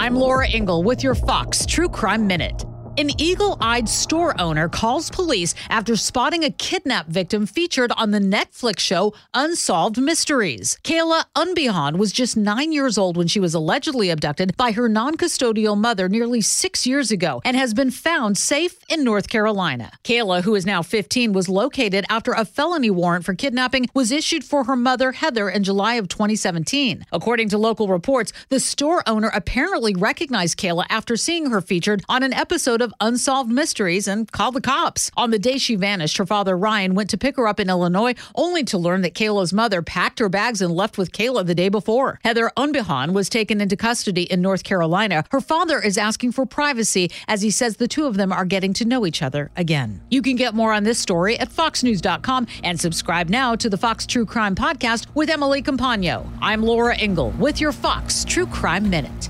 I'm Laura Ingle with your Fox True Crime Minute. An eagle eyed store owner calls police after spotting a kidnap victim featured on the Netflix show Unsolved Mysteries. Kayla Unbehaun was just nine years old when she was allegedly abducted by her non custodial mother nearly six years ago and has been found safe in North Carolina. Kayla, who is now 15, was located after a felony warrant for kidnapping was issued for her mother, Heather, in July of 2017. According to local reports, the store owner apparently recognized Kayla after seeing her featured on an episode of Unsolved Mysteries and called the cops. On the day she vanished, her father Ryan went to pick her up in Illinois, only to learn that Kayla's mother packed her bags and left with Kayla the day before. Heather Unbehaun was taken into custody in North Carolina. Her father is asking for privacy as he says the two of them are getting to know each other again. You can get more on this story at foxnews.com and subscribe now to the Fox True Crime Podcast with Emily Compagno. I'm Laura Ingle with your Fox True Crime Minute.